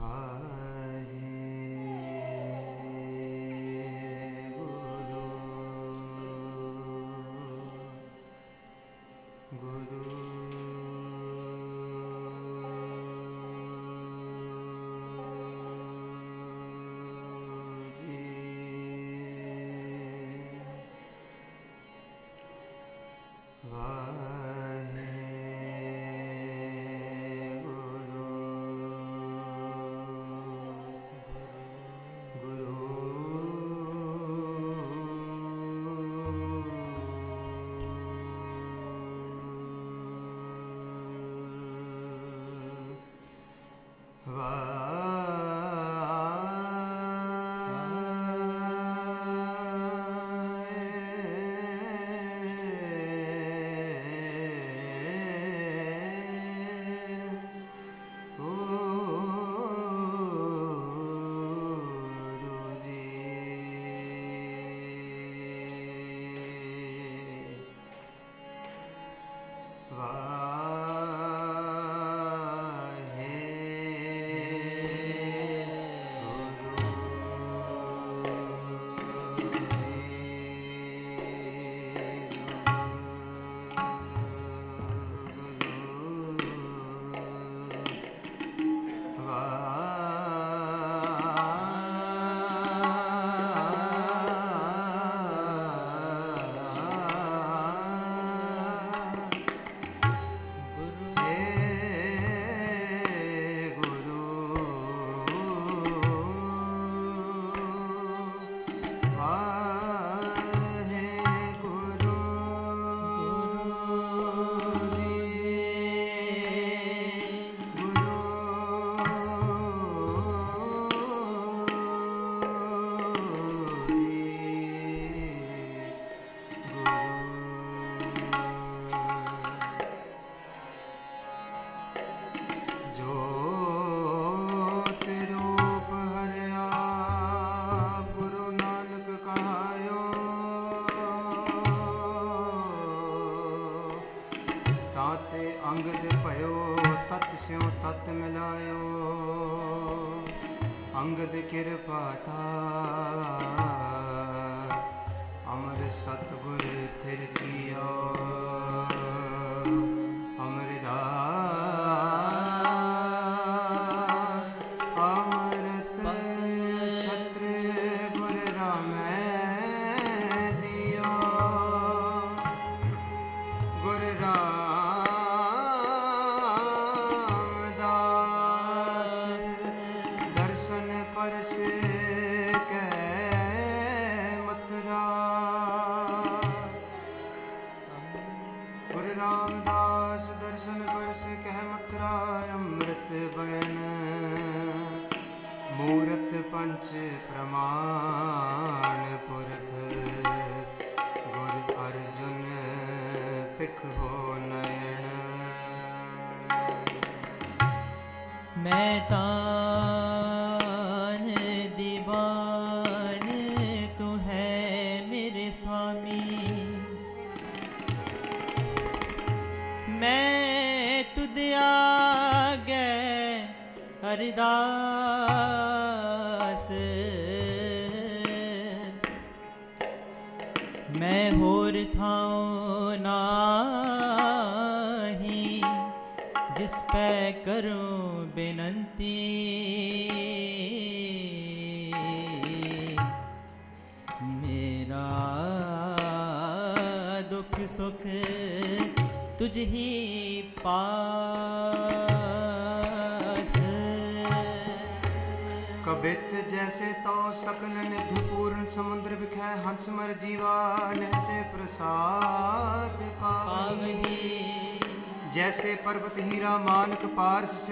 Ah.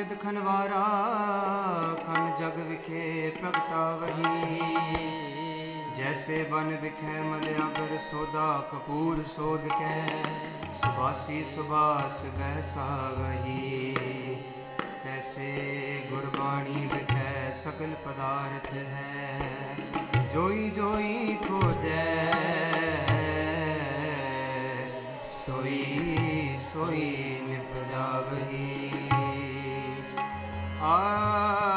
सिद्ध खनवारा खन जग विखे प्रगटा वही। जैसे बन विखे मलयागर सोदा, कपूर सोद कै। सुबासी सुबास बहसा वही। तैसे गुरबाणी विखे सकल पदार्थ है। जोई जोई खोजै। सोई सोई निपजावही 아.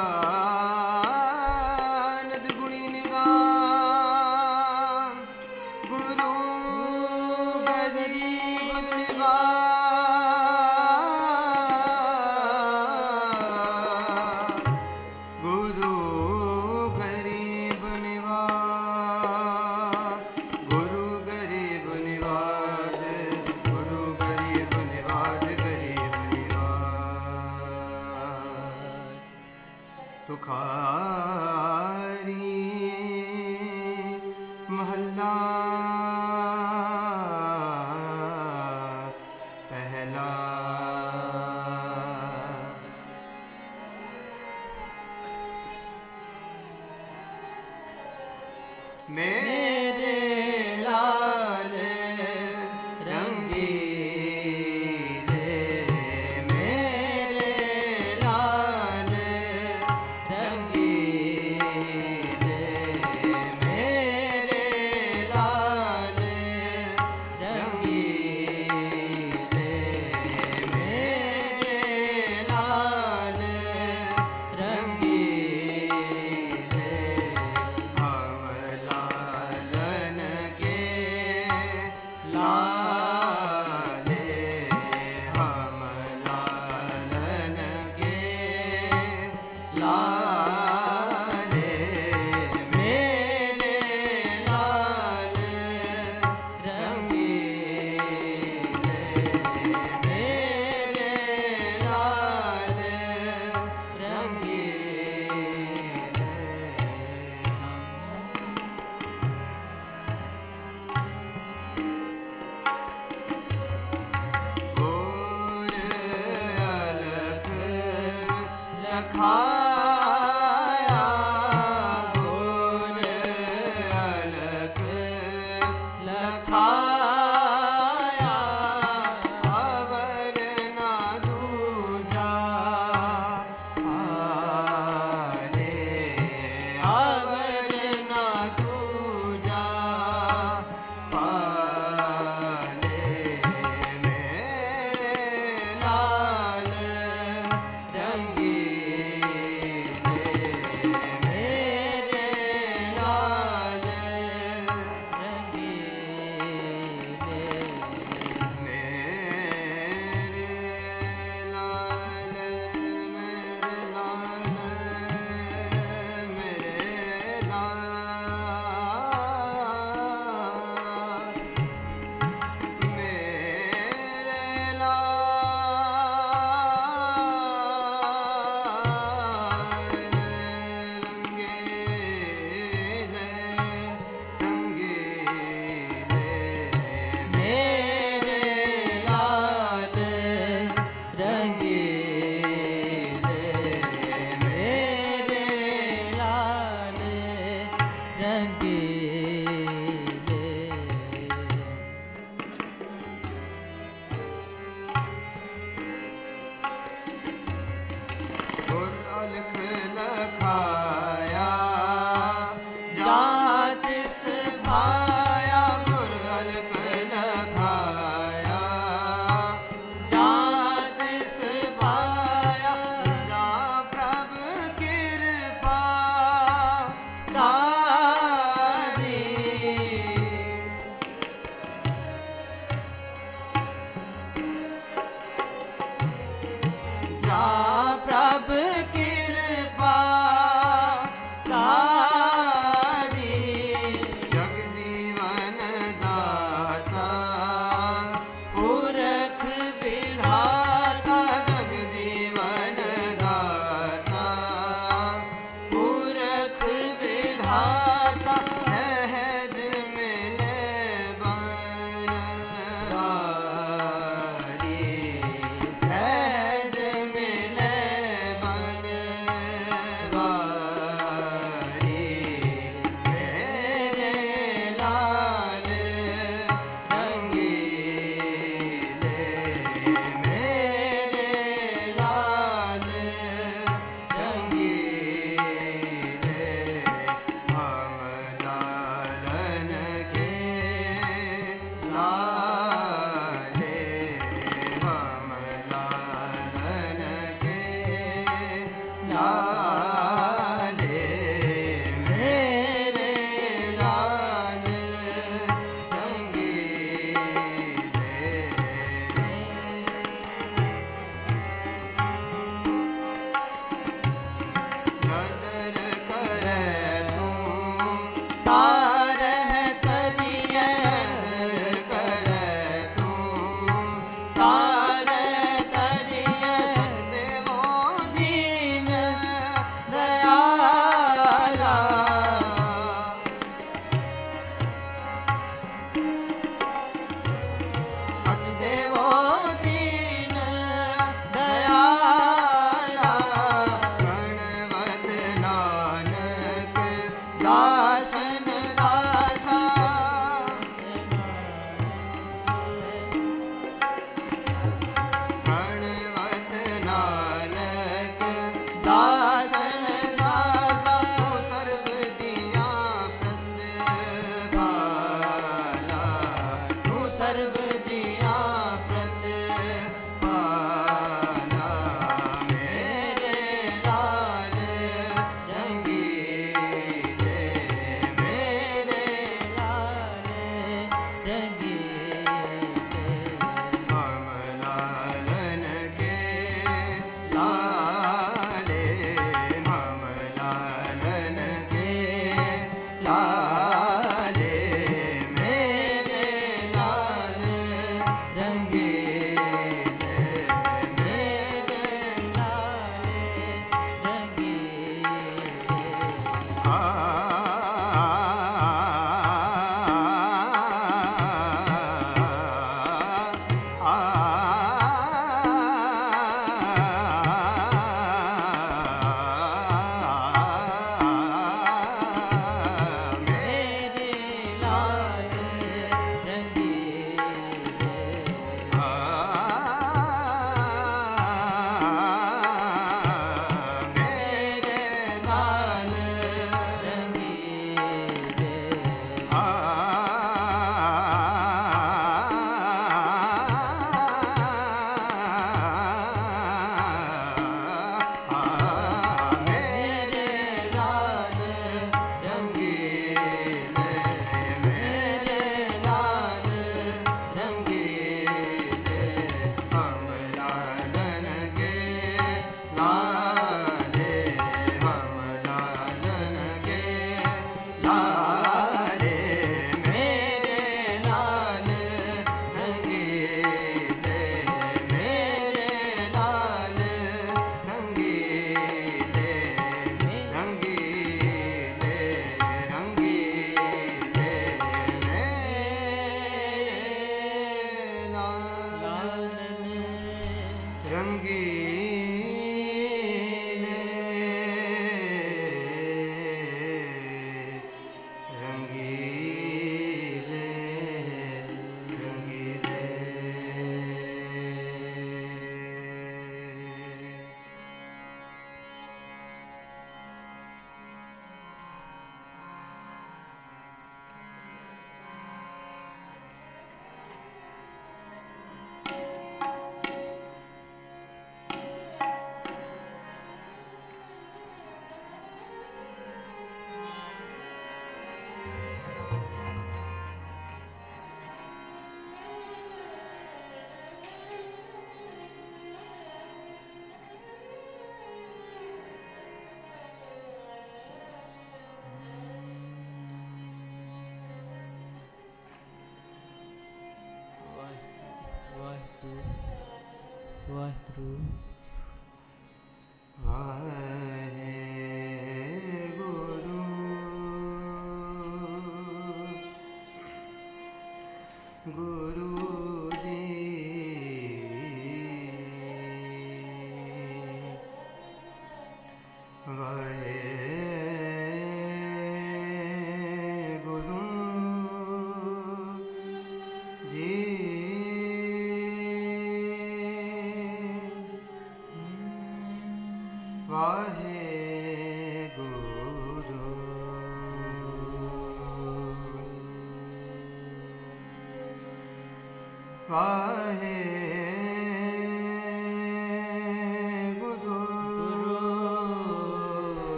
사실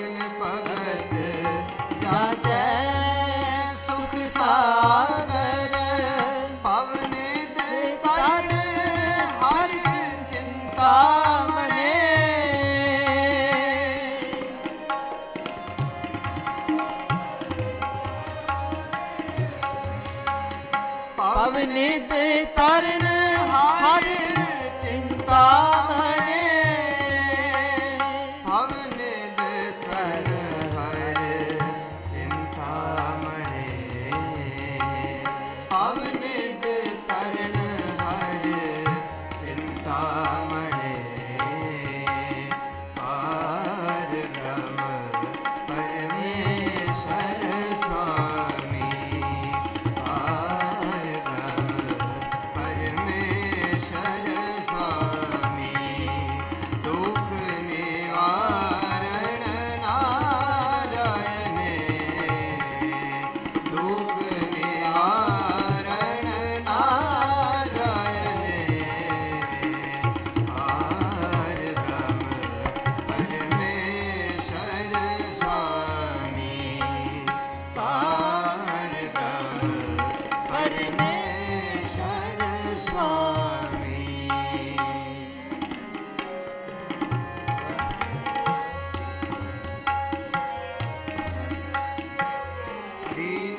ਸਗਲ ਭਗਤ ਜਾਚੈ ਸੁਖ ਸਾਗਰ। be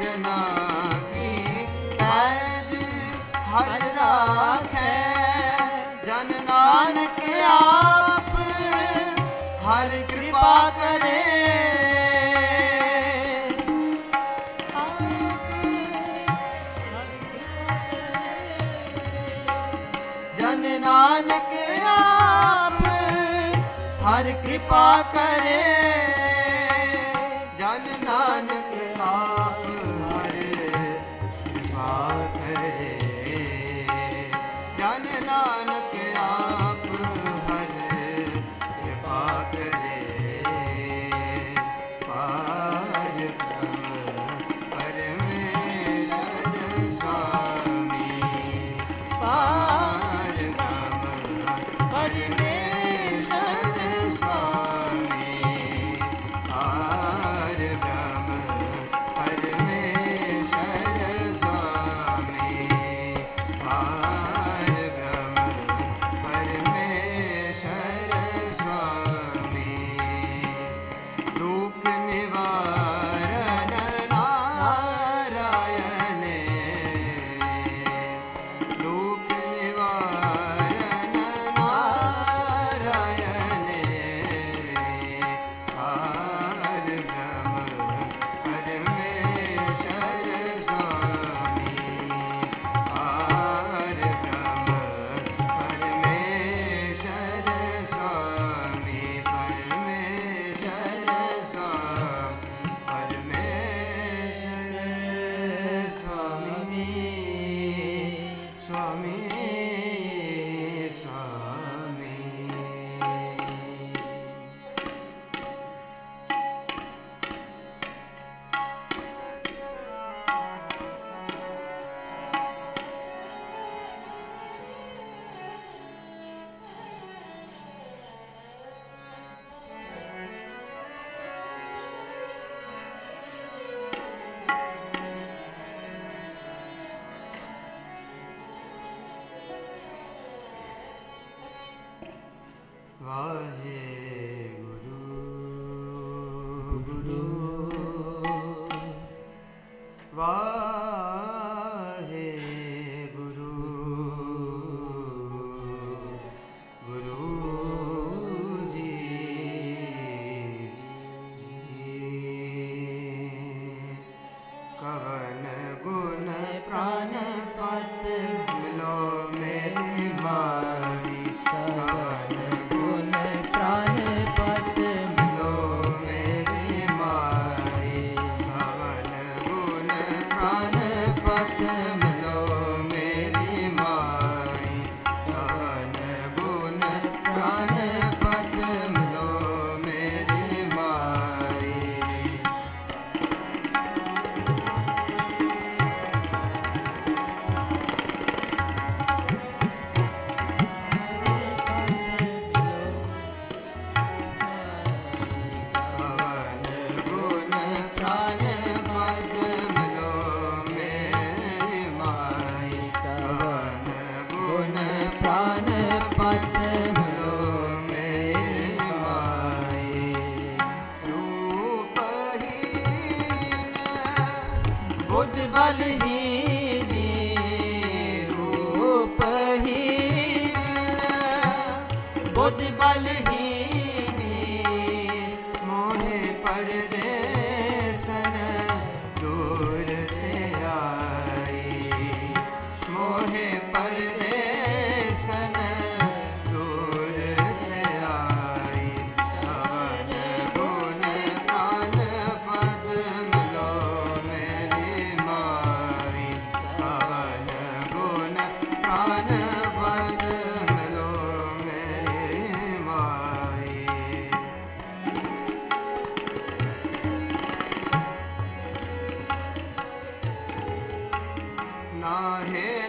ਜਨਾ ਕੀ ਪੈਜ ਹਰ ਰਾਖੈ। ਜਨ ਨਾਨਕ ਆਪ ਹਰ ਕਿਰਪਾ ਕਰੇ। ਜਨ ਨਾਨਕ ਆਪ ਹਰ ਕਿਰਪਾ ਕਰੇ। नाहे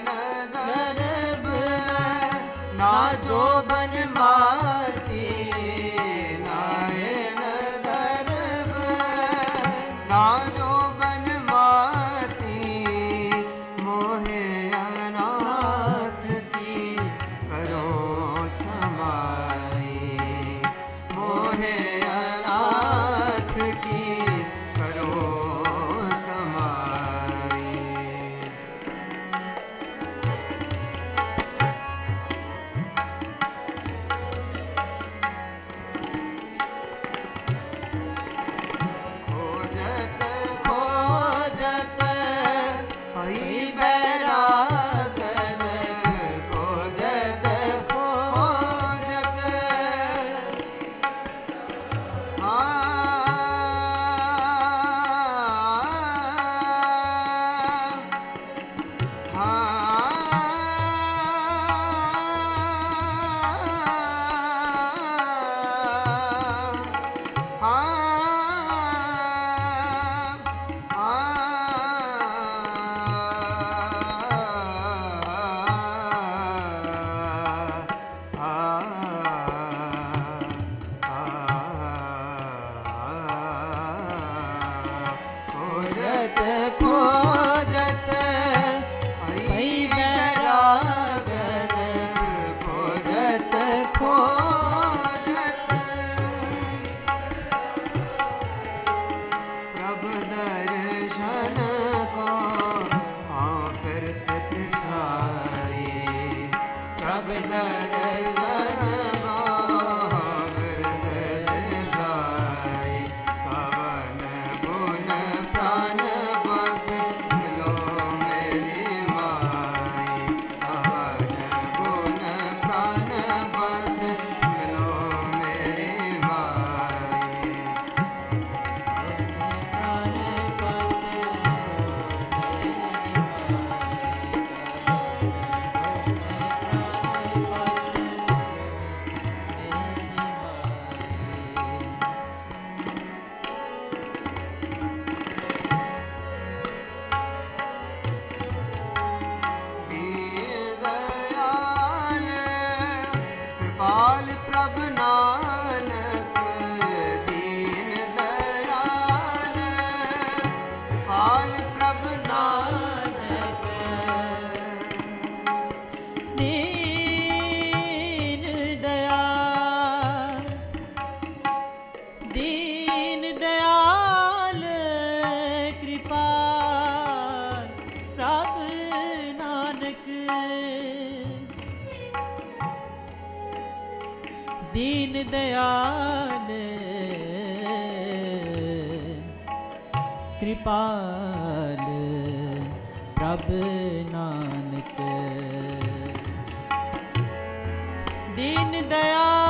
दीन दयाल। कृपाल प्रभ नानक। दीन दयाल।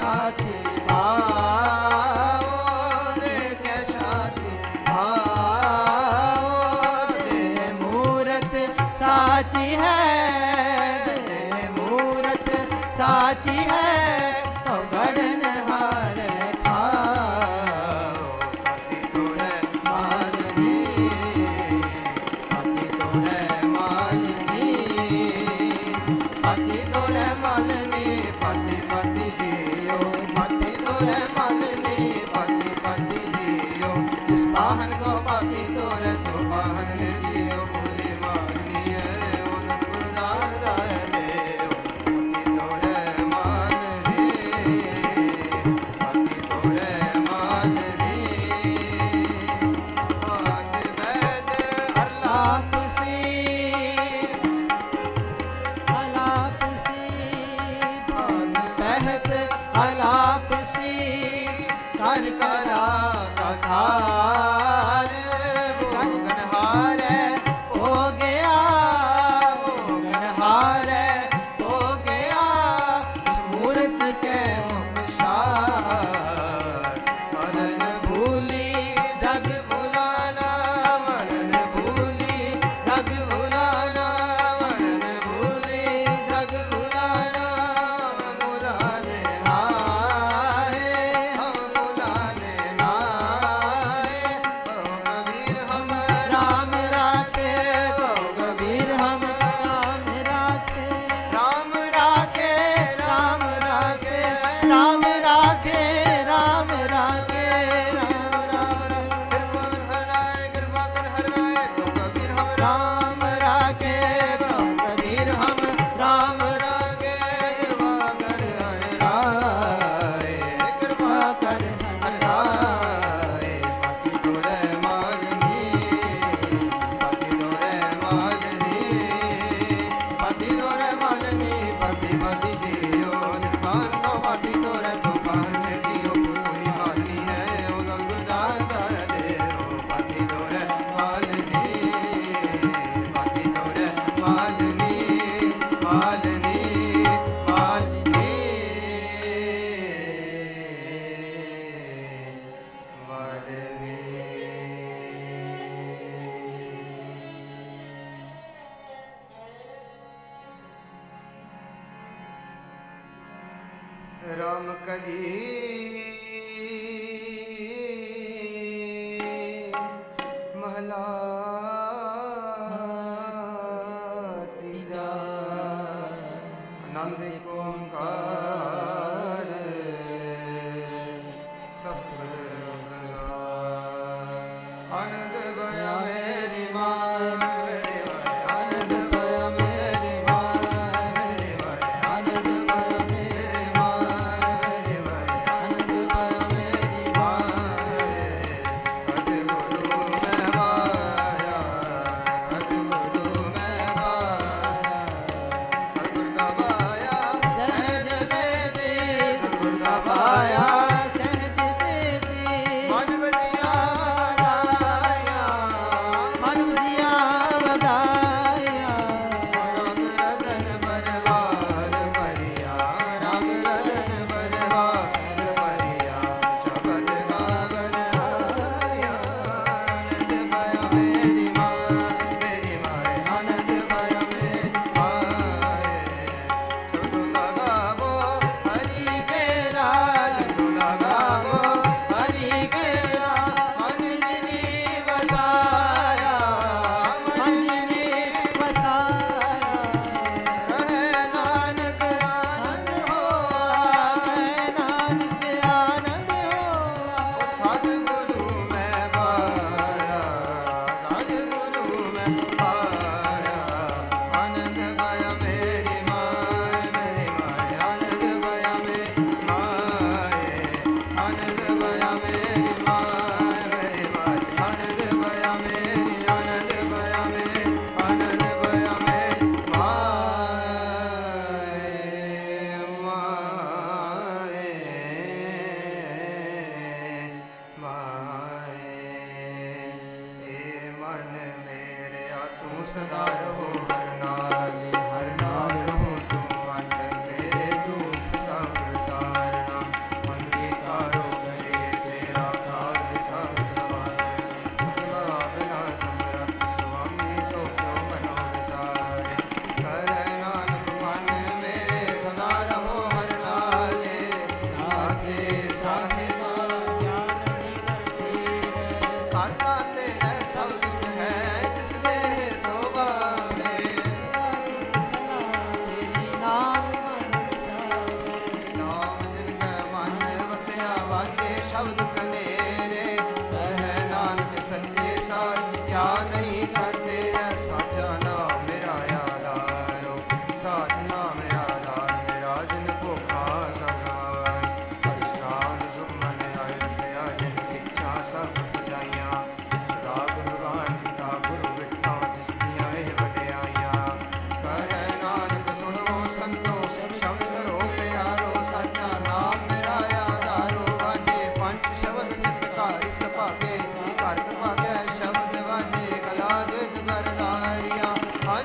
সাথে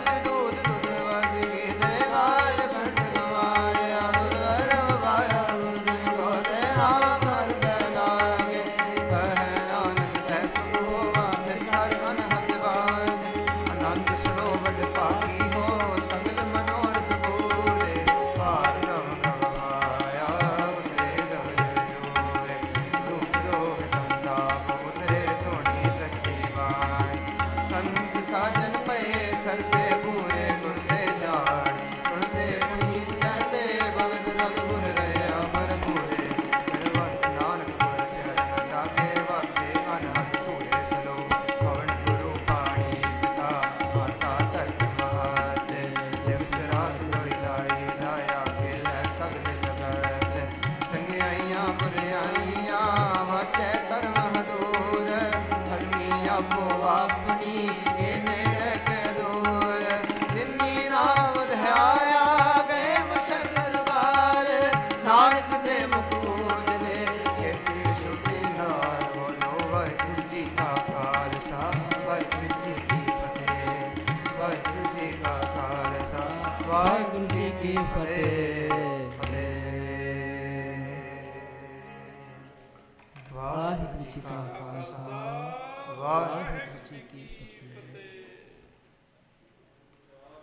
Hacı